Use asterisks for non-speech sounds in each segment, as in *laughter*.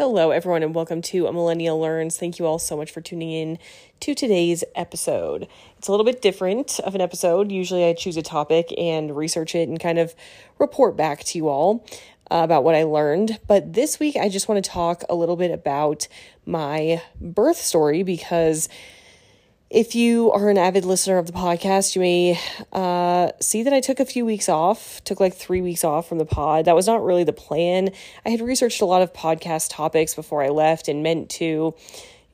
Hello, everyone, and welcome to A Millennial Learns. Thank you all so much for tuning in to today's episode. It's a little bit different of an episode. Usually, I choose a topic and research it and kind of report back to you all uh, about what I learned. But this week, I just want to talk a little bit about my birth story because if you are an avid listener of the podcast, you may uh, see that I took a few weeks off, took like three weeks off from the pod. That was not really the plan. I had researched a lot of podcast topics before I left and meant to,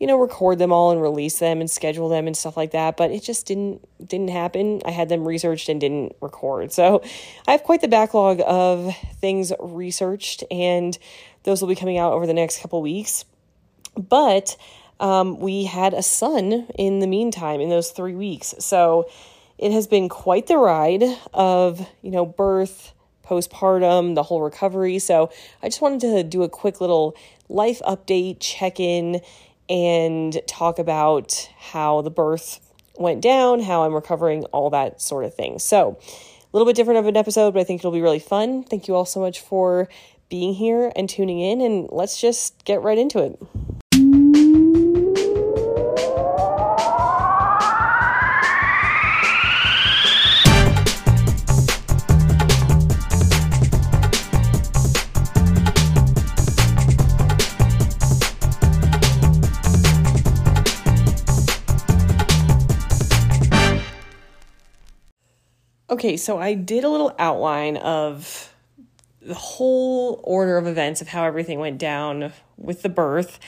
you know, record them all and release them and schedule them and stuff like that, but it just didn't didn't happen. I had them researched and didn't record. So I have quite the backlog of things researched, and those will be coming out over the next couple weeks. But um, we had a son in the meantime in those three weeks. So it has been quite the ride of, you know, birth, postpartum, the whole recovery. So I just wanted to do a quick little life update, check in, and talk about how the birth went down, how I'm recovering, all that sort of thing. So a little bit different of an episode, but I think it'll be really fun. Thank you all so much for being here and tuning in, and let's just get right into it. Okay, so I did a little outline of the whole order of events of how everything went down with the birth.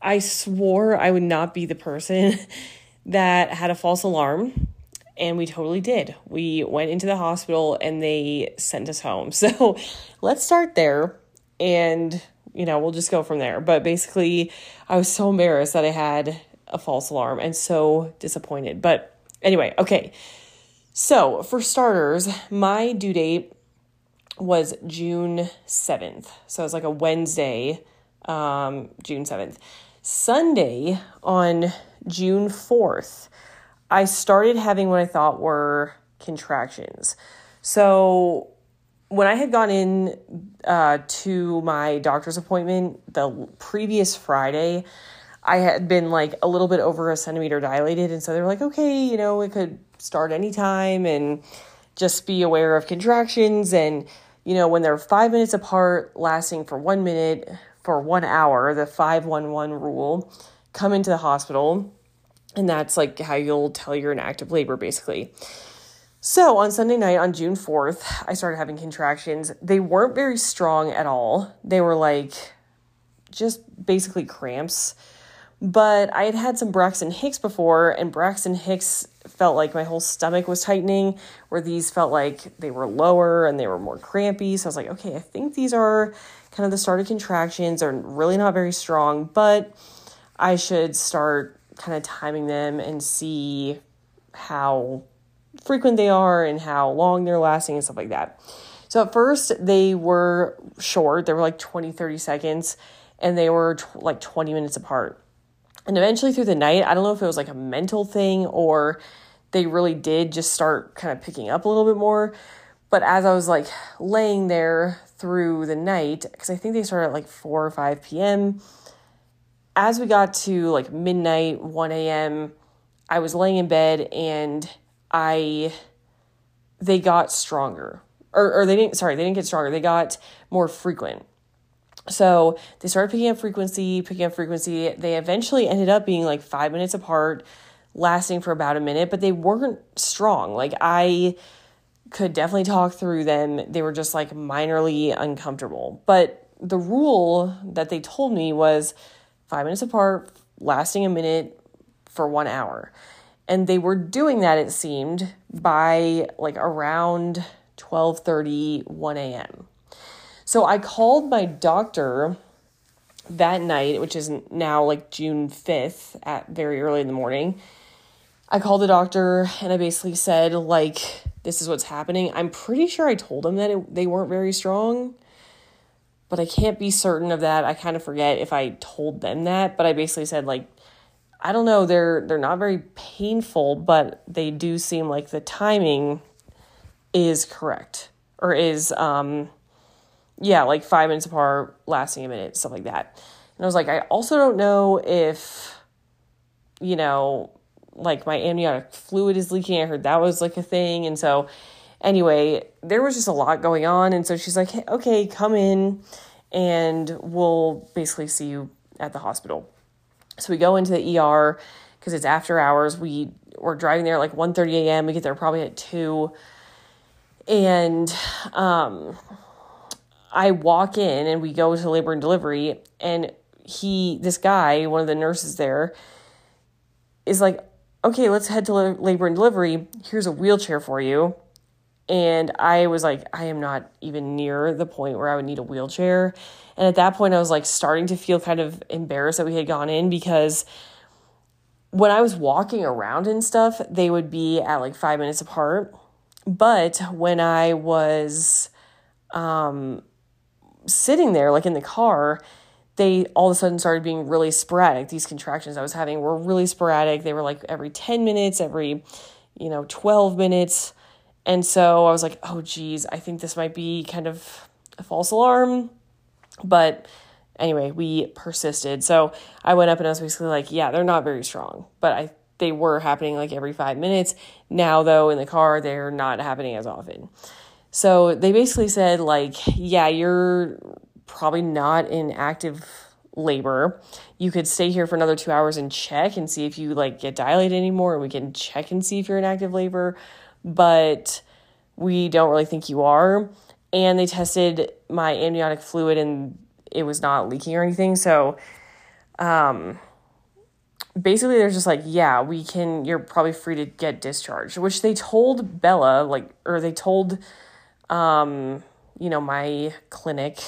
I swore I would not be the person *laughs* that had a false alarm, and we totally did. We went into the hospital and they sent us home. *laughs* So let's start there and you know, we'll just go from there. But basically, I was so embarrassed that I had a false alarm and so disappointed. But anyway, okay. So, for starters, my due date was June 7th. So, it was like a Wednesday, um, June 7th. Sunday on June 4th, I started having what I thought were contractions. So, when I had gone in uh, to my doctor's appointment the previous Friday, I had been like a little bit over a centimeter dilated. And so they were like, okay, you know, it could start anytime and just be aware of contractions. And, you know, when they're five minutes apart, lasting for one minute for one hour, the 511 rule, come into the hospital. And that's like how you'll tell you're in active labor, basically. So on Sunday night, on June 4th, I started having contractions. They weren't very strong at all. They were like just basically cramps. But I had had some Braxton Hicks before, and Braxton Hicks felt like my whole stomach was tightening, where these felt like they were lower and they were more crampy. So I was like, okay, I think these are kind of the start of contractions. They're really not very strong, but I should start kind of timing them and see how frequent they are and how long they're lasting and stuff like that. So at first, they were short, they were like 20, 30 seconds, and they were t- like 20 minutes apart. And eventually through the night, I don't know if it was like a mental thing or they really did just start kind of picking up a little bit more. But as I was like laying there through the night, because I think they started at like 4 or 5 p.m., as we got to like midnight, 1 a.m., I was laying in bed and I, they got stronger. Or, or they didn't, sorry, they didn't get stronger. They got more frequent. So they started picking up frequency, picking up frequency. They eventually ended up being like five minutes apart, lasting for about a minute, but they weren't strong. Like I could definitely talk through them. They were just like minorly uncomfortable. But the rule that they told me was five minutes apart, lasting a minute for one hour. And they were doing that, it seemed, by like around 12 30, 1 a.m. So I called my doctor that night, which is now like June 5th at very early in the morning. I called the doctor and I basically said, like, this is what's happening. I'm pretty sure I told him that it, they weren't very strong, but I can't be certain of that. I kind of forget if I told them that, but I basically said, like, I don't know, they're they're not very painful, but they do seem like the timing is correct or is um yeah, like five minutes apart, lasting a minute, stuff like that. And I was like, I also don't know if, you know, like my amniotic fluid is leaking. I heard that was like a thing. And so, anyway, there was just a lot going on. And so she's like, hey, okay, come in and we'll basically see you at the hospital. So we go into the ER because it's after hours. We were driving there like 1.30 a.m. We get there probably at 2. And um, I walk in and we go to labor and delivery. And he, this guy, one of the nurses there, is like, okay, let's head to labor and delivery. Here's a wheelchair for you. And I was like, I am not even near the point where I would need a wheelchair. And at that point, I was like starting to feel kind of embarrassed that we had gone in because when I was walking around and stuff, they would be at like five minutes apart. But when I was um, sitting there, like in the car, they all of a sudden started being really sporadic. These contractions I was having were really sporadic. They were like every 10 minutes, every, you know, 12 minutes. And so I was like, oh, geez, I think this might be kind of a false alarm. But anyway, we persisted. So I went up and I was basically like, yeah, they're not very strong, but I they were happening like every five minutes. Now though, in the car, they're not happening as often. So they basically said like, yeah, you're probably not in active labor. You could stay here for another two hours and check and see if you like get dilated anymore, and we can check and see if you're in active labor. But we don't really think you are. And they tested my amniotic fluid and it was not leaking or anything. So, um, basically they're just like, yeah, we can, you're probably free to get discharged, which they told Bella, like, or they told, um, you know, my clinic,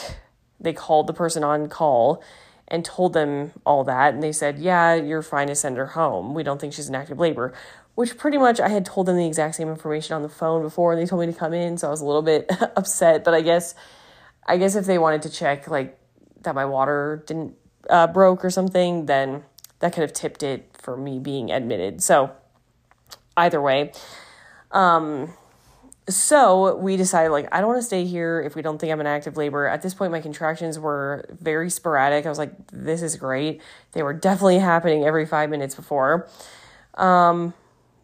they called the person on call and told them all that. And they said, yeah, you're fine to send her home. We don't think she's in active labor, which pretty much I had told them the exact same information on the phone before and they told me to come in. So I was a little bit *laughs* upset, but I guess, I guess if they wanted to check, like, that my water didn't uh, broke or something, then that could have tipped it for me being admitted. So either way, um, so we decided like I don't want to stay here if we don't think I'm in active labor. At this point, my contractions were very sporadic. I was like, this is great. They were definitely happening every five minutes before. Um,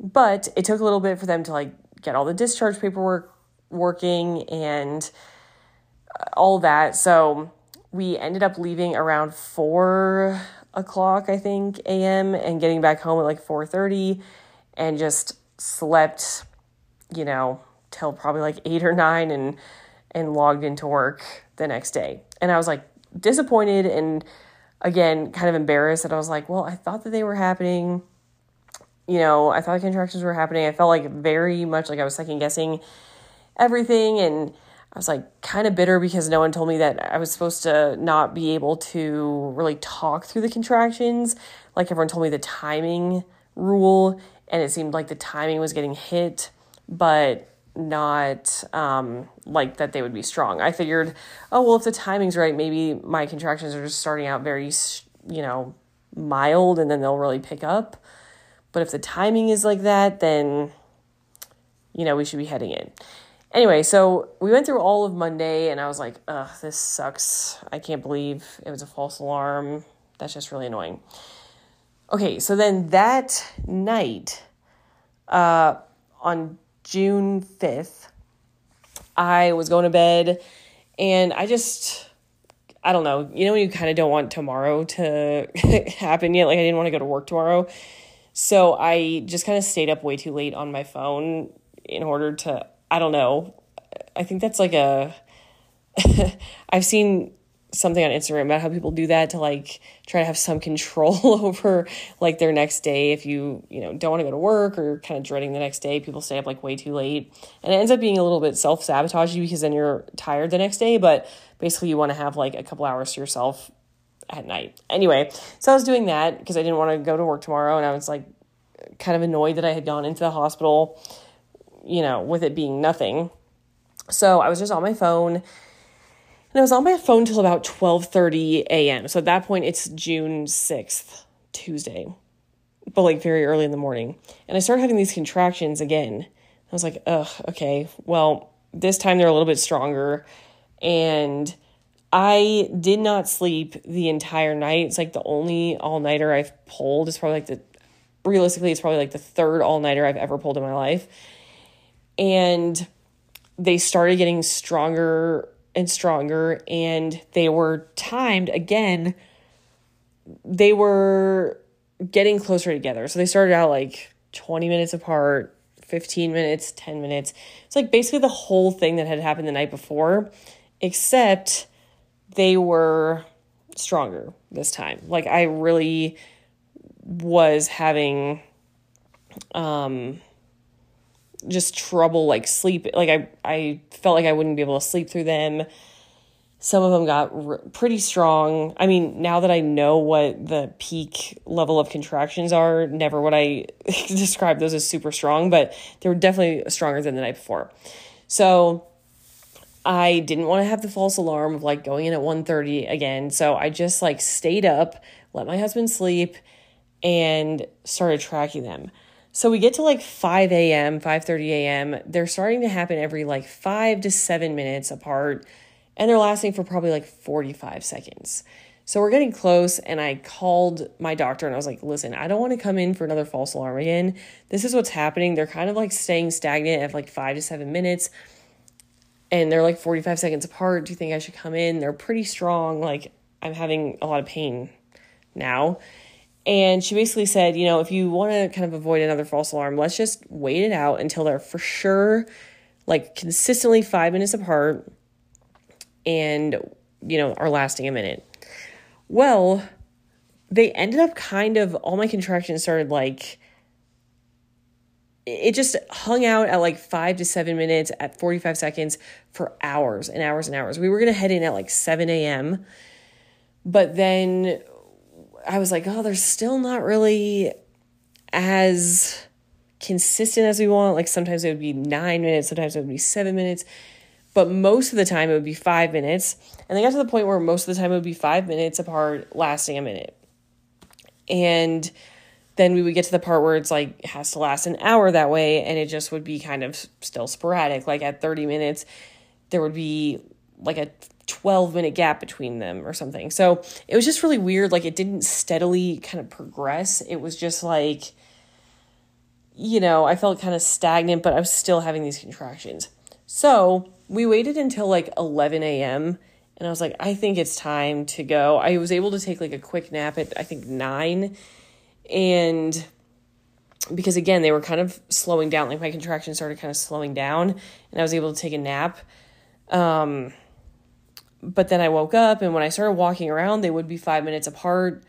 but it took a little bit for them to like get all the discharge paperwork working and all that. So we ended up leaving around four o'clock, I think, a.m. and getting back home at like four thirty, and just slept, you know, till probably like eight or nine, and and logged into work the next day. And I was like disappointed and again kind of embarrassed that I was like, well, I thought that they were happening. You know, I thought the contractions were happening. I felt like very much like I was second guessing everything and I was like kind of bitter because no one told me that I was supposed to not be able to really talk through the contractions. Like everyone told me the timing rule, and it seemed like the timing was getting hit, but not um, like that they would be strong. I figured, oh, well, if the timing's right, maybe my contractions are just starting out very, you know, mild and then they'll really pick up. But if the timing is like that, then, you know, we should be heading in. Anyway, so we went through all of Monday and I was like, ugh, this sucks. I can't believe it was a false alarm. That's just really annoying. Okay, so then that night, uh, on June 5th, I was going to bed and I just, I don't know, you know, you kind of don't want tomorrow to *laughs* happen yet. Like, I didn't want to go to work tomorrow. So I just kind of stayed up way too late on my phone in order to I don't know. I think that's like a. *laughs* I've seen something on Instagram about how people do that to like try to have some control *laughs* over like their next day. If you, you know, don't want to go to work or kind of dreading the next day, people stay up like way too late. And it ends up being a little bit self sabotaging because then you're tired the next day. But basically, you want to have like a couple hours to yourself at night. Anyway, so I was doing that because I didn't want to go to work tomorrow. And I was like kind of annoyed that I had gone into the hospital you know, with it being nothing. So I was just on my phone and I was on my phone till about 12:30 a.m. So at that point it's June 6th, Tuesday. But like very early in the morning. And I started having these contractions again. I was like, "Ugh, okay. Well, this time they're a little bit stronger and I did not sleep the entire night. It's like the only all nighter I've pulled. It's probably like the, realistically, it's probably like the third all nighter I've ever pulled in my life. And they started getting stronger and stronger, and they were timed again. They were getting closer together. So they started out like 20 minutes apart, 15 minutes, 10 minutes. It's like basically the whole thing that had happened the night before, except they were stronger this time. Like I really was having um just trouble like sleep like I I felt like I wouldn't be able to sleep through them. Some of them got r- pretty strong. I mean, now that I know what the peak level of contractions are, never would I *laughs* describe those as super strong, but they were definitely stronger than the night before. So I didn't want to have the false alarm of like going in at 1:30 again. So I just like stayed up, let my husband sleep, and started tracking them. So we get to like 5 a.m., 5:30 a.m. They're starting to happen every like five to seven minutes apart and they're lasting for probably like 45 seconds. So we're getting close, and I called my doctor and I was like, listen, I don't want to come in for another false alarm again. This is what's happening. They're kind of like staying stagnant at like five to seven minutes, and they're like 45 seconds apart. Do you think I should come in? They're pretty strong. Like, I'm having a lot of pain now. And she basically said, you know, if you want to kind of avoid another false alarm, let's just wait it out until they're for sure, like consistently five minutes apart and, you know, are lasting a minute. Well, they ended up kind of, all my contractions started like, it just hung out at like five to seven minutes at 45 seconds for hours and hours and hours. We were going to head in at like 7 a.m. But then I was like, oh, they're still not really as consistent as we want. Like sometimes it would be nine minutes, sometimes it would be seven minutes but most of the time it would be five minutes. And they got to the point where most of the time it would be five minutes apart, lasting a minute. And then we would get to the part where it's like it has to last an hour that way, and it just would be kind of still sporadic. Like at 30 minutes, there would be like a 12 minute gap between them or something. So it was just really weird. Like it didn't steadily kind of progress. It was just like, you know, I felt kind of stagnant, but I was still having these contractions. So we waited until like 11 a.m. and I was like, I think it's time to go. I was able to take like a quick nap at I think nine. And because again, they were kind of slowing down, like my contractions started kind of slowing down, and I was able to take a nap. Um, but then I woke up, and when I started walking around, they would be five minutes apart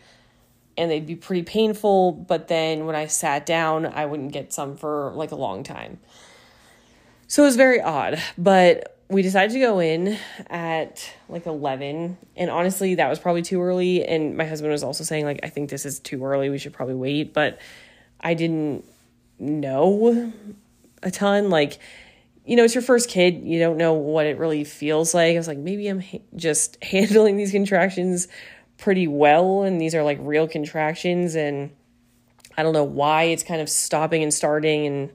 and they'd be pretty painful. But then when I sat down, I wouldn't get some for like a long time. So it was very odd, but we decided to go in at like 11 and honestly that was probably too early and my husband was also saying like I think this is too early, we should probably wait, but I didn't know a ton like you know, it's your first kid, you don't know what it really feels like. I was like maybe I'm ha- just *laughs* handling these contractions pretty well and these are like real contractions and I don't know why it's kind of stopping and starting and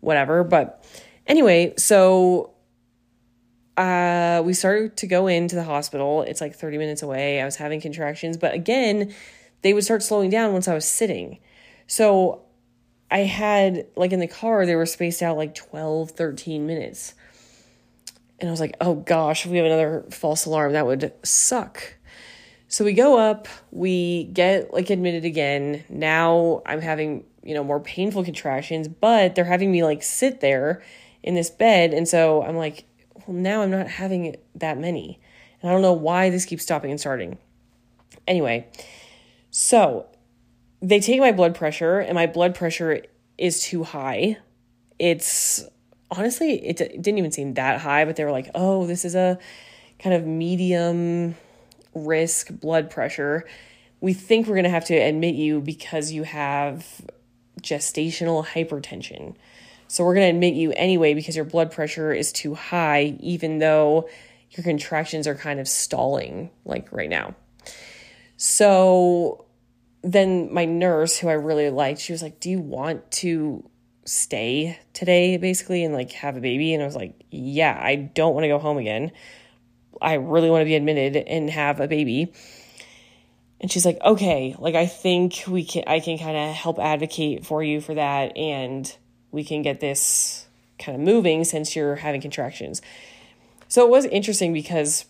whatever, but Anyway, so uh, we started to go into the hospital. It's like 30 minutes away. I was having contractions, but again, they would start slowing down once I was sitting. So I had, like in the car, they were spaced out like 12, 13 minutes. And I was like, oh gosh, if we have another false alarm, that would suck. So we go up, we get like admitted again. Now I'm having, you know, more painful contractions, but they're having me like sit there in this bed. And so I'm like, well, now I'm not having that many. And I don't know why this keeps stopping and starting. Anyway, so they take my blood pressure, and my blood pressure is too high. It's honestly, it, it didn't even seem that high, but they were like, oh, this is a kind of medium risk blood pressure. We think we're going to have to admit you because you have gestational hypertension. So we're going to admit you anyway because your blood pressure is too high, even though your contractions are kind of stalling, like right now. So then my nurse, who I really liked, she was like, Do you want to stay today, basically, and like have a baby? And I was like, Yeah, I don't want to go home again. I really want to be admitted and have a baby. And she's like, okay, like I think we can, I can kind of help advocate for you for that. And we can get this kind of moving since you're having contractions. So it was interesting because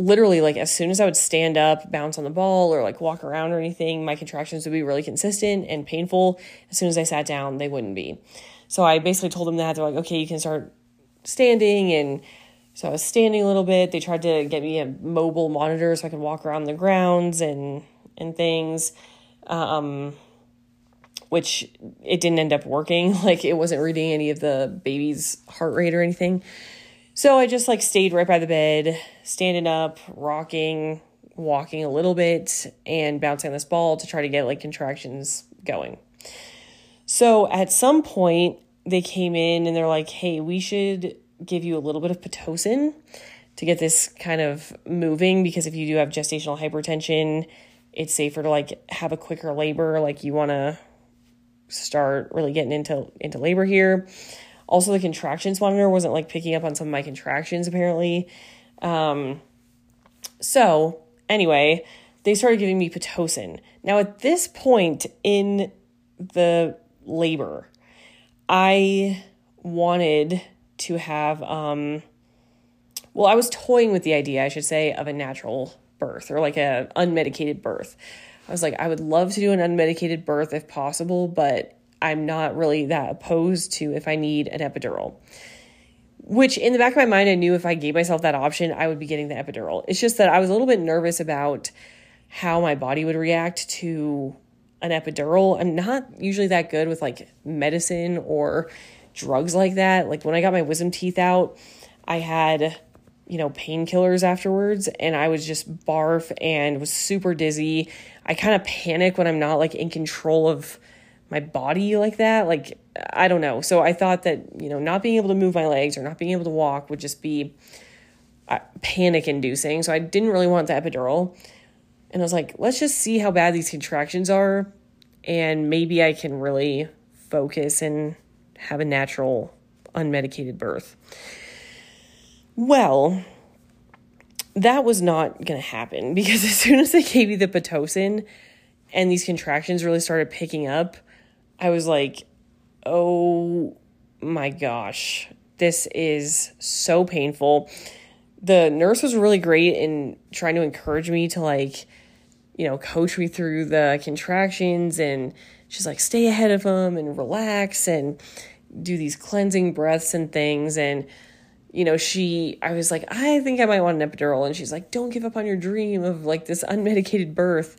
literally like as soon as I would stand up, bounce on the ball or like walk around or anything, my contractions would be really consistent and painful. As soon as I sat down, they wouldn't be. So I basically told them that they're like, okay, you can start standing and so I was standing a little bit. They tried to get me a mobile monitor so I could walk around the grounds and and things. Um, which it didn't end up working. *laughs* Like it wasn't reading any of the baby's heart rate or anything. So I just like stayed right by the bed, standing up, rocking, walking a little bit, and bouncing this ball to try to get like contractions going. So at some point, they came in and they're like, hey, we should give you a little bit of Pitocin to get this kind of moving because if you do have gestational hypertension, it's safer to like have a quicker labor. Like you want to start really getting into into labor here. Also, the contractions monitor wasn't like picking up on some of my contractions apparently. Um, so anyway, they started giving me pitocin. Now at this point in the labor, I wanted to have um, well, I was toying with the idea, I should say, of a natural birth or like a unmedicated birth. I was like, I would love to do an unmedicated birth if possible, but I'm not really that opposed to if I need an epidural. Which in the back of my mind, I knew if I gave myself that option, I would be getting the epidural. It's just that I was a little bit nervous about how my body would react to an epidural. I'm not usually that good with like medicine or drugs like that. Like when I got my wisdom teeth out, I had you know, painkillers afterwards and I was just barf and was super dizzy. I kind of panic when I'm not like in control of my body like that. Like, I don't know. So I thought that, you know, not being able to move my legs or not being able to walk would just be uh, panic inducing. So I didn't really want the epidural. And I was like, let's just see how bad these contractions are. And maybe I can really focus and have a natural, unmedicated birth. Well, that was not going to happen *laughs* because as soon as they gave me the Pitocin and these contractions really started picking up, I was like, oh my gosh, this is so painful. The nurse was really great in trying to encourage me to, like, you know, coach me through the contractions. And she's like, stay ahead of them and relax and do these cleansing breaths and things. And you know, she, I was like, I think I might want an epidural. And she's like, don't give up on your dream of like this unmedicated birth.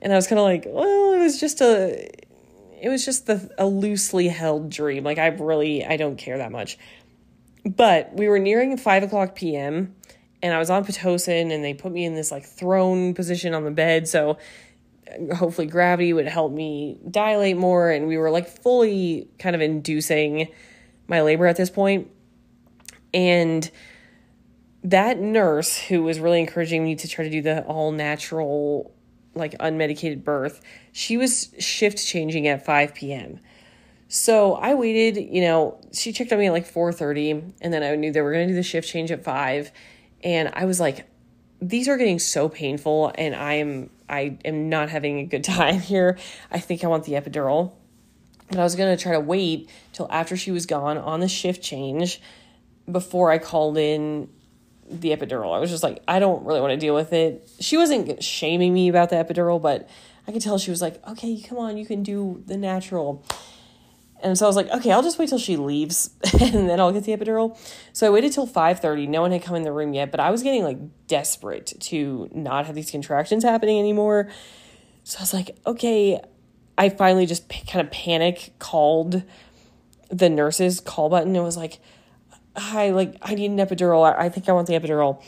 And I was kind of like, well, it was just a, it was just the, a loosely held dream. Like, I really, I don't care that much. But we were nearing 5 o'clock p.m. and I was on Pitocin and they put me in this like throne position on the bed. So uh, hopefully gravity would help me dilate more. And we were like fully kind of inducing my labor at this point and that nurse who was really encouraging me to try to do the all natural, like unmedicated birth, she was shift changing at 5 p.m. So I waited, you know, she checked on me at like 4:30 and then I knew they were going to do the shift change at 5 and I was like these are getting so painful and I am I am not having a good *laughs* time here. I think I want the epidural. But I was going to try to wait till after she was gone on the shift change before I called in the epidural. I was just like, I don't really want to deal with it. She wasn't shaming me about the epidural, but I could tell she was like, okay, come on, you can do the natural. And so I was like, okay, I'll just wait till she leaves *laughs* and then I'll get the epidural. So I waited till 5:30. No one had come in the room yet, but I was getting like desperate to not have these contractions happening anymore. So I was like, okay, I finally just p- kind of panic called the nurse's call button and was like, hi, like, I need an epidural. I, I think I want the epidural.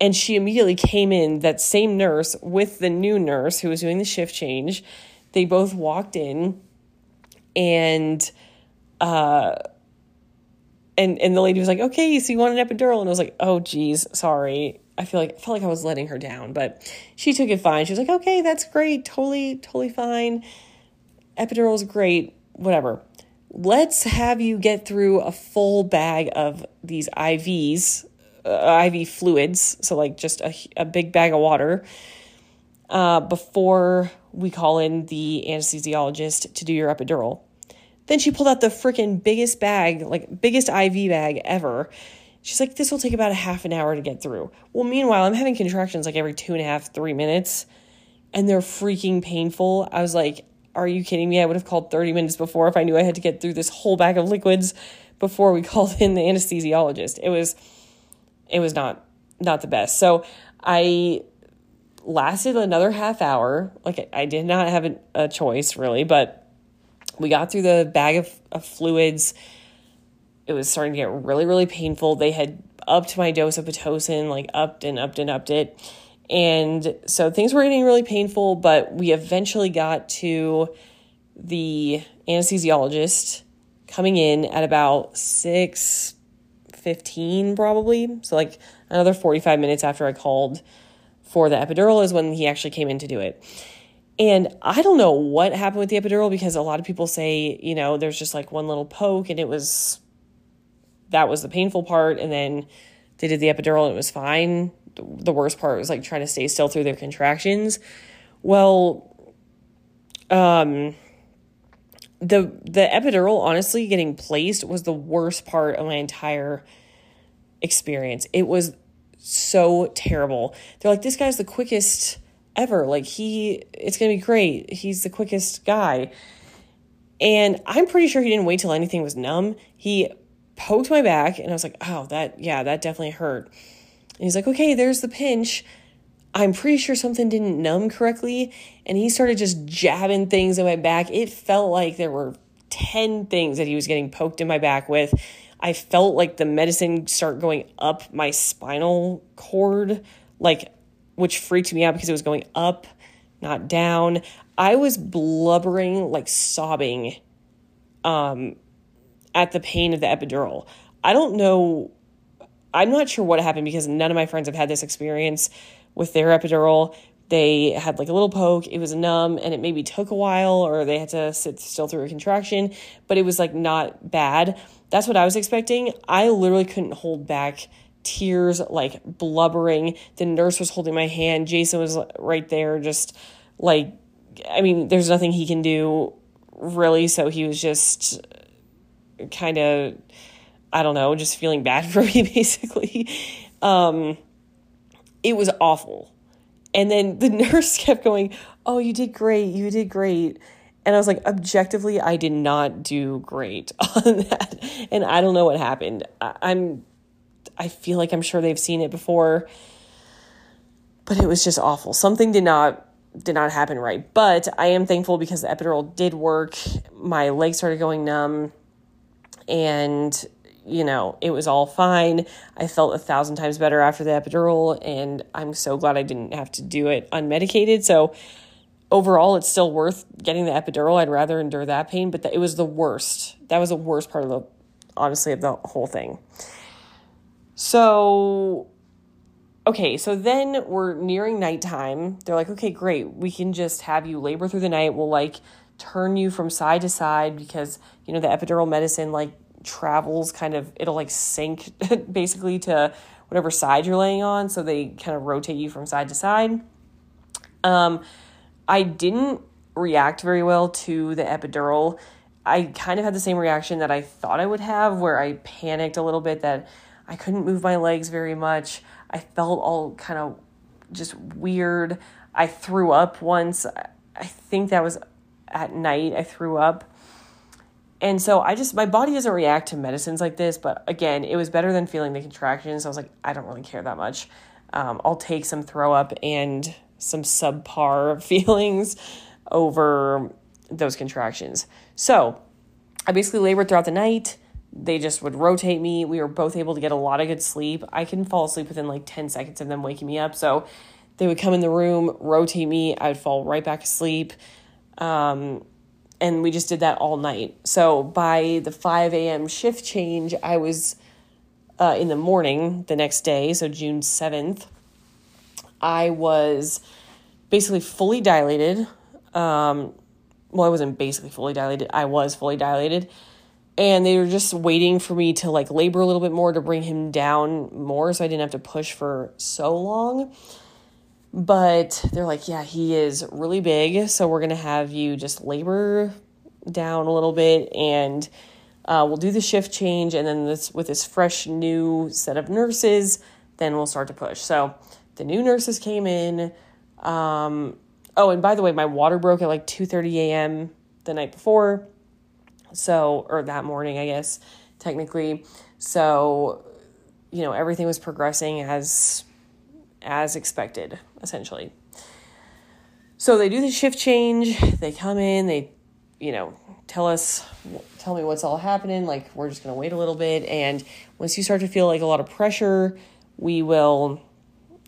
And she immediately came in, that same nurse, with the new nurse who was doing the shift change. They both walked in and, uh, and, and the lady was like, okay, so you want an epidural? And I was like, oh, geez, sorry. I feel like I felt like I was letting her down, but she took it fine. She was like, okay, that's great. Totally, totally fine. Epidural is great. Whatever let's have you get through a full bag of these IVs uh, IV fluids, so like just a, a big bag of water, uh, before we call in the anesthesiologist to do your epidural. Then she pulled out the freaking biggest bag, like biggest IV bag ever. She's like, this will take about a half an hour to get through. Well, meanwhile, I'm having contractions like every two and a half, three minutes, and they're freaking painful. I was like, are you kidding me? I would have called 30 minutes before if I knew I had to get through this whole bag of liquids before we *laughs* called in the anesthesiologist. It was it was not not the best. So I lasted another half hour. Like I did not have a, a choice really, but we got through the bag of, of fluids. It was starting to get really, really painful. They had upped my dose of Pitocin, like upped and upped and upped it. And so things were getting really painful, but we eventually got to the anesthesiologist coming in at about 6:15 probably. So like another 45 minutes after i called for the epidural is when he actually came in to do it. And i don't know what happened with the epidural because a lot of people say you know there's just like one little poke and it was that was the painful part. And then they did the epidural and it was fine the worst part was like trying to stay still through their contractions. Well um the the epidural honestly getting placed was the worst part of my entire experience. It was so terrible. They're like this guy's the quickest ever. Like he it's gonna be great. He's the quickest guy. And i'm pretty sure he didn't wait till anything was numb. He poked my back and i was like oh that yeah that definitely hurt and he's like okay there's the pinch I'm pretty sure something didn't numb correctly, and he started just jabbing things in my back. It felt like there were 10 things that he was getting poked in my back with. I felt like the medicine start going up my spinal cord, like which freaked me out because it was going up, not down. I was blubbering, like sobbing um at the pain of the epidural. I don't know I'm not sure what happened because none of my friends have had this experience with their epidural. They had like a little poke, it was numb, and it maybe took a while, or they had to sit still through a contraction, but it was like not bad. That's what I was expecting. I literally couldn't hold back tears, like blubbering. The nurse was holding my hand. Jason was right there, just like, I mean, there's nothing he can do really. So he was just kind of, I don't know, just feeling bad *laughs* for me, basically. Um, it was awful. And then the *laughs* nurse kept going, Oh, you did great. You did great. And I was like, objectively, I did not do great *laughs* on that. And I don't know what happened. I, I'm, I feel like I'm sure they've seen it before, but it was just awful. Something did not did not happen right. But I am thankful because the epidural did work. My legs started going numb, and you know, it was all fine. I felt a thousand times better after the epidural, and I'm so glad I didn't have to do it unmedicated. So, overall, it's still worth getting the epidural. I'd rather endure that pain, but it was the worst. That was the worst part of the, honestly, of the whole thing. So, okay, so then we're nearing nighttime. They're like, okay, great. We can just have you labor through the night. We'll like turn you from side to side because, you know, the epidural medicine, like, travels kind of it'll like sink *laughs* basically to whatever side you're laying on so they kind of rotate you from side to side. Um i didn't react very well to the epidural. I kind of had the same reaction that i thought i would have where i panicked a little bit that i couldn't move my legs very much. I felt all kind of just weird. I threw up once. I think that was at night i threw up and so I just, my body doesn't react to medicines like this. But again, it was better than feeling the contractions. I was like, I don't really care that much. Um, I'll take some throw up and some subpar *laughs* feelings over those contractions. So I basically labored throughout the night. They just would rotate me. We were both able to get a lot of good sleep. I can fall asleep within like 10 seconds of them waking me up. So they would come in the room, rotate me. I would fall right back asleep. Um, and we just did that all night. So by the 5 a.m. shift change, I was uh, in the morning the next day, so June 7th, I was basically fully dilated. Um, well, I wasn't basically fully dilated, I was fully dilated. and they were just waiting for me to like labor a little bit more to bring him down more so I didn't have to push for so long. But they're like, yeah, he is really big, so we're going to have you just labor down a little bit and uh, we'll do the shift change and then this with this fresh new set of nurses, then we'll start to push. So the new nurses came in. Um, oh, and by the way, my water broke at like 2:30 a.m. the night before so, or that morning, I guess, technically. So, you know, everything was progressing as as expected, essentially. So they do the shift change, they come in, they, you know, tell us tell me what's all happening, like we're just going to wait a little bit and once you start to feel like a lot of pressure, we will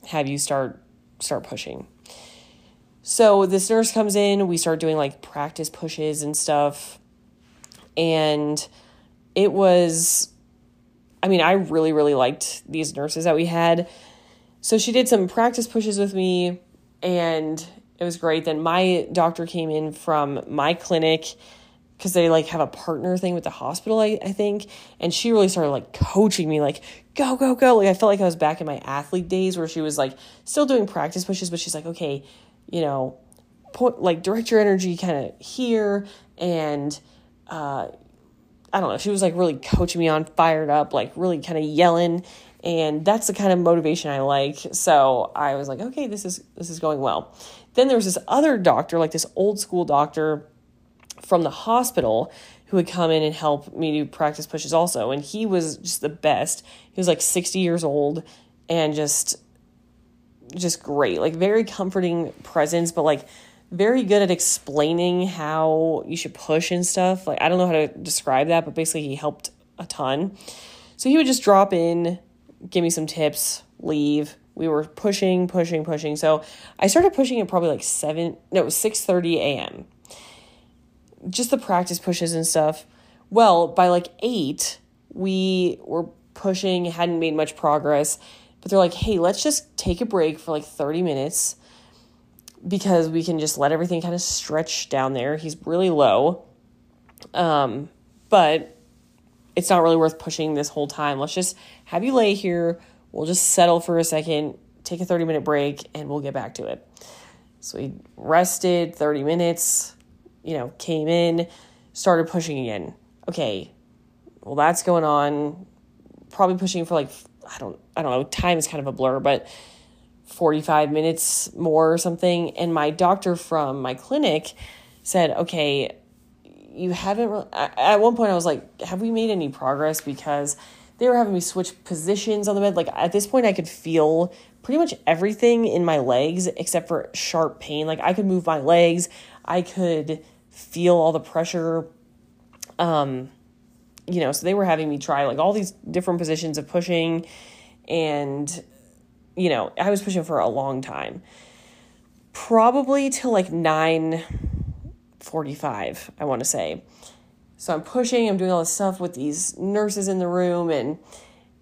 have you start start pushing. So this nurse comes in, we start doing like practice pushes and stuff and it was I mean, I really, really liked these nurses that we had. So she did some practice pushes with me, and it was great. Then my doctor came in from my clinic because they like have a partner thing with the hospital, I, I think. And she really started like coaching me, like, go, go, go. Like, I felt like I was back in my athlete days where she was like still doing practice pushes, but she's like, okay, you know, put like direct your energy kind of here and uh, I don't know, she was like really coaching me on, fired up, like really kind of yelling. And that's the kind of motivation I like. So I was like, okay, this is this is going well. Then there was this other doctor, like this old school doctor from the hospital who would come in and help me do practice pushes also. And he was just the best. He was like 60 years old and just just great. Like very comforting presence, but like very good at explaining how you should push and stuff. Like I don't know how to describe that, but basically he helped a ton. So he would just drop in, give me some tips, leave. We were pushing, pushing, pushing. So I started pushing at probably like seven, no, it was six thirty a.m. Just the practice pushes and stuff. Well, by like eight, we were pushing, hadn't made much progress, but they're like, "Hey, let's just take a break for like thirty minutes." because we can just let everything kind of stretch down there. He's really low. Um, but it's not really worth pushing this whole time. Let's just have you lay here. We'll just settle for a second, take a 30 minute break, and we'll get back to it. So we rested 30 minutes, you know, came in, started pushing again. Okay, well, that's going on. Probably pushing for like, I don't, I don't know, time is kind of a blur, but 45 minutes more or something. And my doctor from my clinic said, okay, you haven't at one point I was like, have we made any progress? Because they were having me switch positions on the bed. Like at this point, I could feel pretty much everything in my legs except for sharp pain. Like I could move my legs, I could feel all the pressure. Um, you know, so they were having me try like all these different positions of pushing and you know, I was pushing for a long time. Probably till like 9:45, I want to say. So I'm pushing, I'm doing all this stuff with these nurses in the room and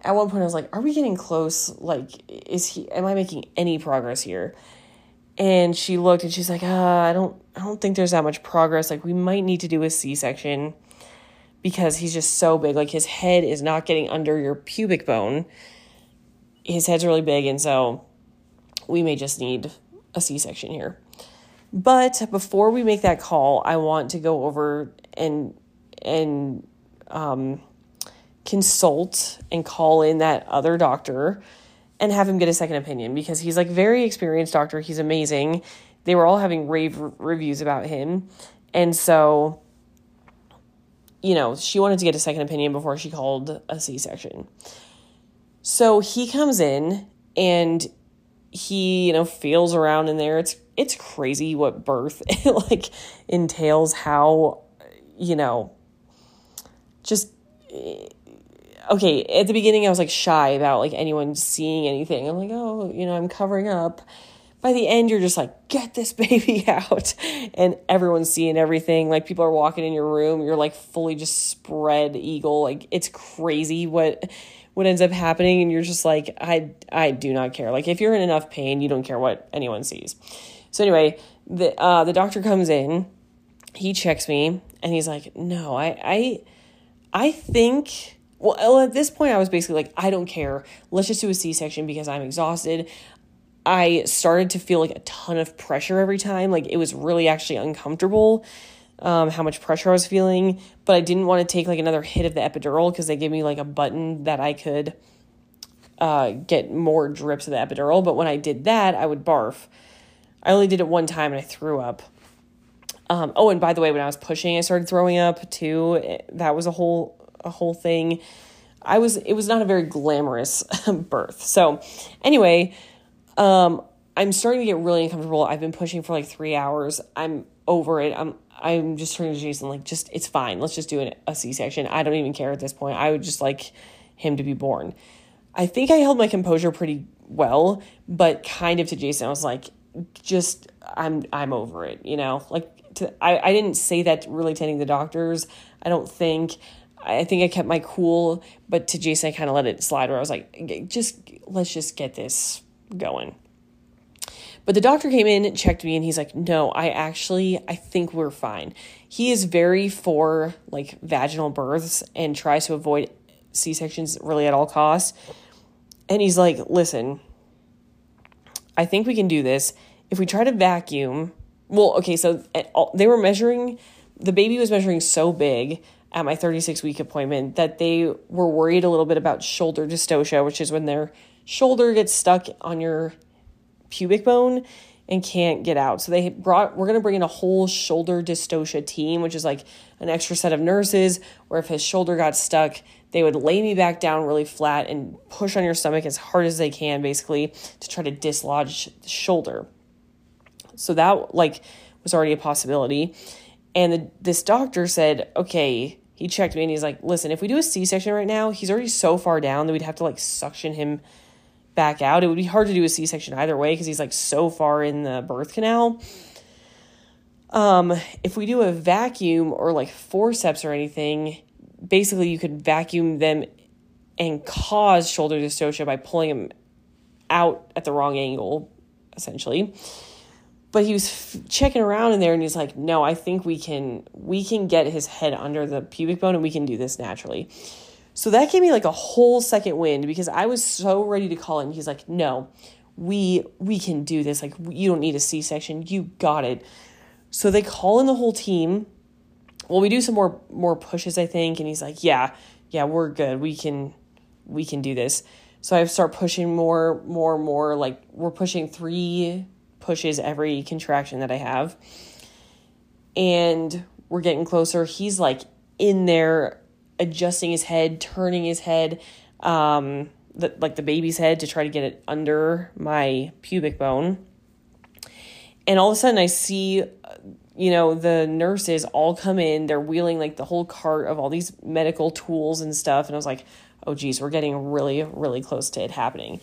at one point I was like, are we getting close? Like is he am I making any progress here? And she looked and she's like, uh, I don't I don't think there's that much progress. Like we might need to do a C-section because he's just so big. Like his head is not getting under your pubic bone his head's really big, and so we may just need a C section here. But before we make that call, I want to go over and and um, consult and call in that other doctor and have him get a second opinion because he's like very experienced doctor. He's amazing. They were all having rave reviews about him, and so you know she wanted to get a second opinion before she called a C section. So he comes in and he, you know, feels around in there. It's it's crazy what birth *laughs* like entails how you know just eh, okay, at the beginning I was like shy about like anyone seeing anything. I'm like, "Oh, you know, I'm covering up." By the end you're just like, "Get this *laughs* baby out." And everyone's seeing everything. Like people are walking in your room, you're like fully just spread eagle. Like it's crazy what what ends up happening and you're just like I I do not care. Like if you're in enough pain, you don't care what anyone sees. So anyway, the uh the doctor comes in, he checks me and he's like, "No, I I I think well at this point I was basically like I don't care. Let's just do a C-section because I'm exhausted. I started to feel like a ton of pressure every time. Like it was really actually uncomfortable um, how much pressure I was feeling. But I didn't want to take like another hit of the epidural because they gave me like a button that I could uh, get more drips of the epidural. But when I did that, I would barf. I only did it one time and I threw up. Um, oh, and by the way, when I was pushing, I started throwing up too. That was a whole a whole thing. I was it was not a very glamorous *laughs* birth. So, anyway, um, I'm starting to get really uncomfortable. I've been pushing for like three hours. I'm over it. I'm I'm just turning to Jason like just it's fine. Let's just do an, a C-section. I don't even care at this point. I would just like him to be born. I think I held my composure pretty well, but kind of to Jason, I was like, just I'm I'm over it, you know. Like to, I I didn't say that really to any of the doctors. I don't think. I think I kept my cool, but to Jason, I kind of let it slide. Where I was like, just let's just get this going. But the doctor came in, and checked me, and he's like, "No, I actually I think we're fine." He is very for like vaginal births and tries to avoid C sections really at all costs. And he's like, "Listen, I think we can do this if we try to vacuum." Well, okay, so uh, all, they were measuring the baby was measuring so big at my 36 week appointment that they were worried a little bit about shoulder dystocia, which is when their shoulder gets stuck on your pubic bone and can't get out. So they brought we're going to bring in a whole shoulder dystocia team, which is like an extra set of nurses where if his shoulder got stuck, they would lay me back down really flat and push on your stomach as hard as they can basically to try to dislodge the shoulder. So that like was already a possibility. And the, this doctor said, "Okay, he checked me and he's like, "Listen, if we do a C-section right now, he's already so far down that we'd have to like suction him back out. It would be hard to do a C section either way because he's like so far in the birth canal. Um, if we do a vacuum or like forceps or anything, basically you could vacuum them and cause shoulder dystocia by pulling them out at the wrong angle, essentially. But he was f- checking around in there and he's like, "No, I think we can we can get his head under the pubic bone and we can do this naturally." So that gave me like a whole second wind because I was so ready to call him. He's like, "No, we we can do this. Like you don't need a C-section. You got it." So they call in the whole team. Well, we do some more more pushes, I think, and he's like, "Yeah, yeah, we're good. We can we can do this." So I start pushing more, more, more. Like we're pushing three pushes every contraction that I have, and we're getting closer. He's like in there adjusting his head, turning his head, um, the, like the baby's head to try to get it under my pubic bone. And all of a sudden, I see, you know, the nurses all come in. They're wheeling like the whole cart of all these medical tools and stuff. And I was like, oh, geez, we're getting really, really close to it happening.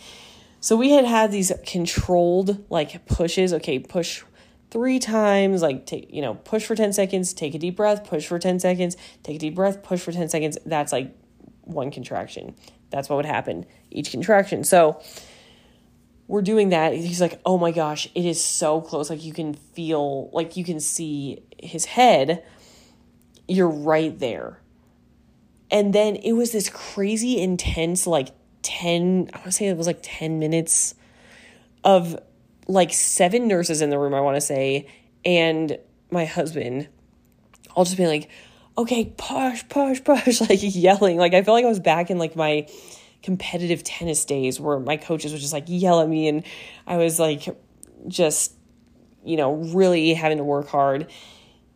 So we had had these controlled like pushes. Okay, push three times, like take, you know, push for 10 seconds, take a deep breath, push for 10 seconds, take a deep breath, push for 10 seconds. That's like one contraction. That's what would happen each contraction. So we're doing that. He's like, oh my gosh, it is so close. Like you can feel, like you can see his head. You're right there. And then it was this crazy intense, like 10, I want to say it was like 10 minutes of like seven nurses in the room, I want to say, and my husband, all just being like, okay, push, push, push, *laughs* like yelling. Like I felt like I was back in like my competitive tennis days where my coaches would just like yell at me and I was like just, you know, really having to work hard.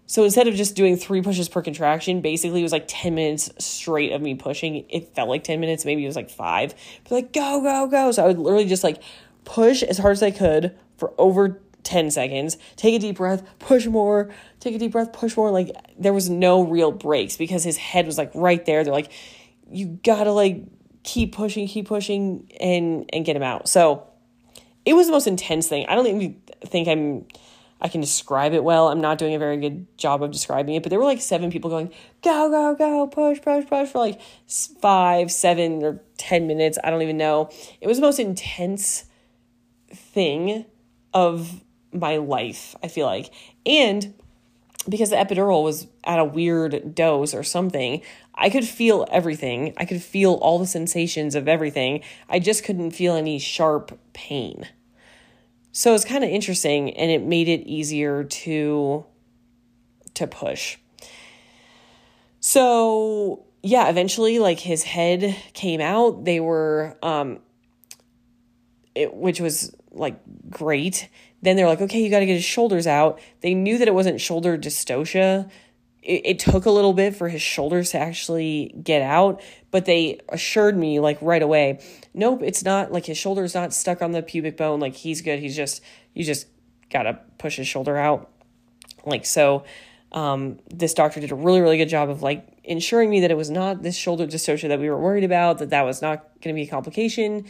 So instead of just doing three pushes per contraction, basically it was like 10 minutes straight of me pushing. It felt like 10 minutes, maybe it was like five. But like, go, go, go. So I would literally just like push as hard as I could, for over 10 seconds, take a deep breath, push more, take a deep breath, push more. Like there was no real breaks because his head was like right there. They're like, you gotta like keep pushing, keep pushing and and get him out. So it was the most intense thing. I don't even think I'm I can describe it well. I'm not doing a very good job of describing it, but there were like seven people going, go, go, go, push, push, push for like five, seven, or 10 minutes. I don't even know. It was the most intense thing of my life, I feel like. And because the epidural was at a weird dose or something, I could feel everything. I could feel all the sensations of everything. I just couldn't feel any sharp pain. So it's kind of interesting and it made it easier to to push. So, yeah, eventually like his head came out. They were um it, which was like great. Then they're like, okay, you got to get his shoulders out. They knew that it wasn't shoulder dystocia. It, it took a little bit for his shoulders to actually get out, but they assured me like right away, nope, it's not like his shoulder's not stuck on the pubic bone. Like he's good. He's just, you just got to push his shoulder out. Like, so, um, this doctor did a really, really good job of like ensuring me that it was not this shoulder dystocia that we were worried about, that that was not going to be a complication.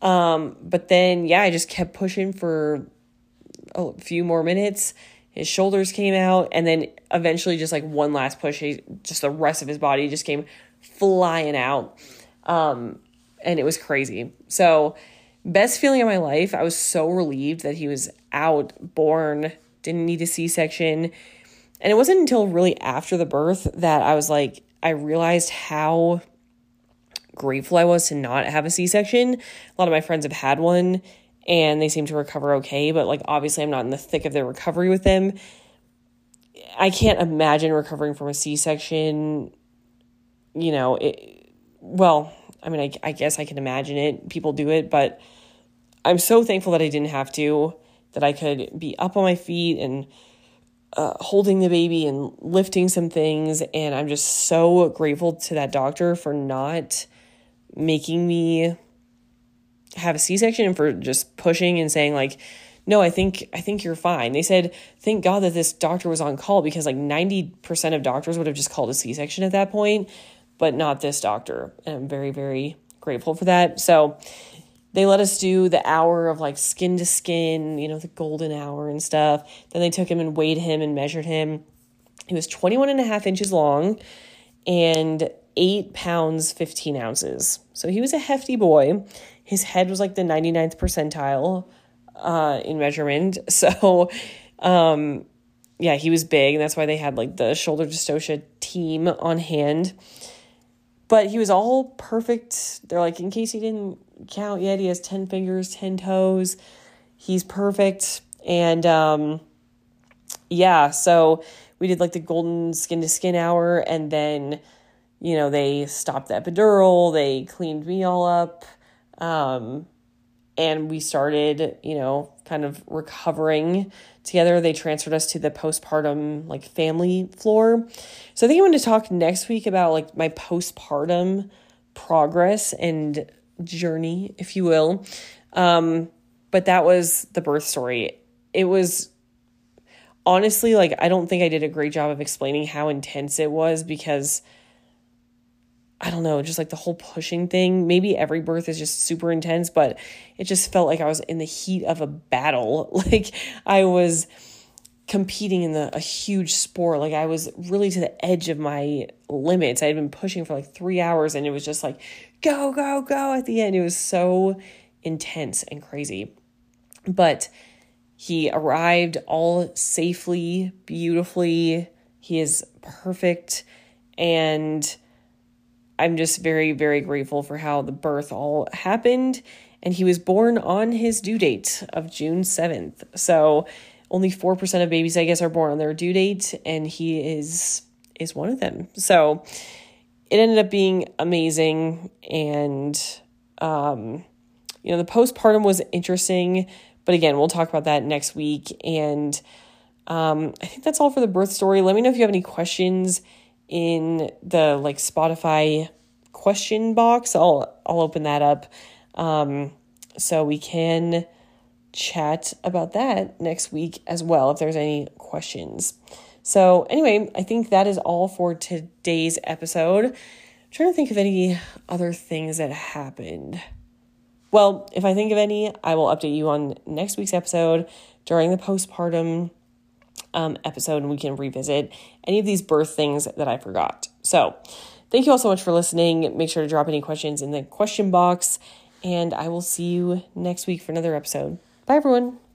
Um, but then, yeah, I just kept pushing for a few more minutes. His shoulders came out, and then eventually, just like one last push, he, just the rest of his body just came flying out. Um, and it was crazy. So, best feeling of my life. I was so relieved that he was out, born, didn't need a C section. And it wasn't until really after the birth that I was like, I realized how grateful I was to not have a C section. A lot of my friends have had one and they seem to recover okay, but like obviously I'm not in the thick of their recovery with them. I can't imagine recovering from a C section. You know, it, well, I mean, I, I guess I can imagine it. People do it, but I'm so thankful that I didn't have to, that I could be up on my feet and uh, holding the baby and lifting some things. And I'm just so grateful to that doctor for not making me have a C-section and for just pushing and saying like no, I think I think you're fine. They said, thank God that this doctor was on call because like 90% of doctors would have just called a C-section at that point, but not this doctor. And I'm very, very grateful for that. So they let us do the hour of like skin to skin, you know, the golden hour and stuff. Then they took him and weighed him and measured him. He was 21 and a half inches long and eight pounds, 15 ounces. So he was a hefty boy. His head was like the 99th percentile uh, in measurement. *laughs* So, um, yeah, he was big. And that's why they had like the shoulder dystocia team on hand. But he was all perfect. They're like, in case he didn't count yet, he has 10 fingers, 10 toes. He's perfect. And um, yeah, so we did like the golden skin to skin hour and then you know, they stopped the epidural, they cleaned me all up. Um, and we started, you know, kind of recovering together. They transferred us to the postpartum like family floor. So I think I want to talk next week about like my postpartum progress and journey, if you will. Um, but that was the birth story. It was honestly like I don't think I did a great job of explaining how intense it was because I don't know, just like the whole pushing thing. Maybe every birth is just super intense, but it just felt like I was in the heat of a battle. *laughs* Like I was competing in the, a huge sport. Like I was really to the edge of my limits. I had been pushing for like three hours and it was just like, go, go, go at the end. It was so intense and crazy. But he arrived all safely, beautifully. He is perfect. And I'm just very, very grateful for how the birth all happened. And he was born on his due date of June 7th. So only 4% of babies, I guess, are born on their due date, and he is is one of them. So it ended up being amazing. And um, you know, the postpartum was interesting, but again, we'll talk about that next week. And um, I think that's all for the birth story. Let me know if you have any questions in the like Spotify question box. I'll I'll open that up um, so we can chat about that next week as well if there's any questions. So anyway, I think that is all for today's episode. I'm trying to think of any other things that happened. Well, if I think of any, I will update you on next week's episode during the postpartum um, episode and we can revisit any of these birth things that I forgot. So, thank you all so much for listening. Make sure to drop any questions in the question box, and I will see you next week for another episode. Bye, everyone.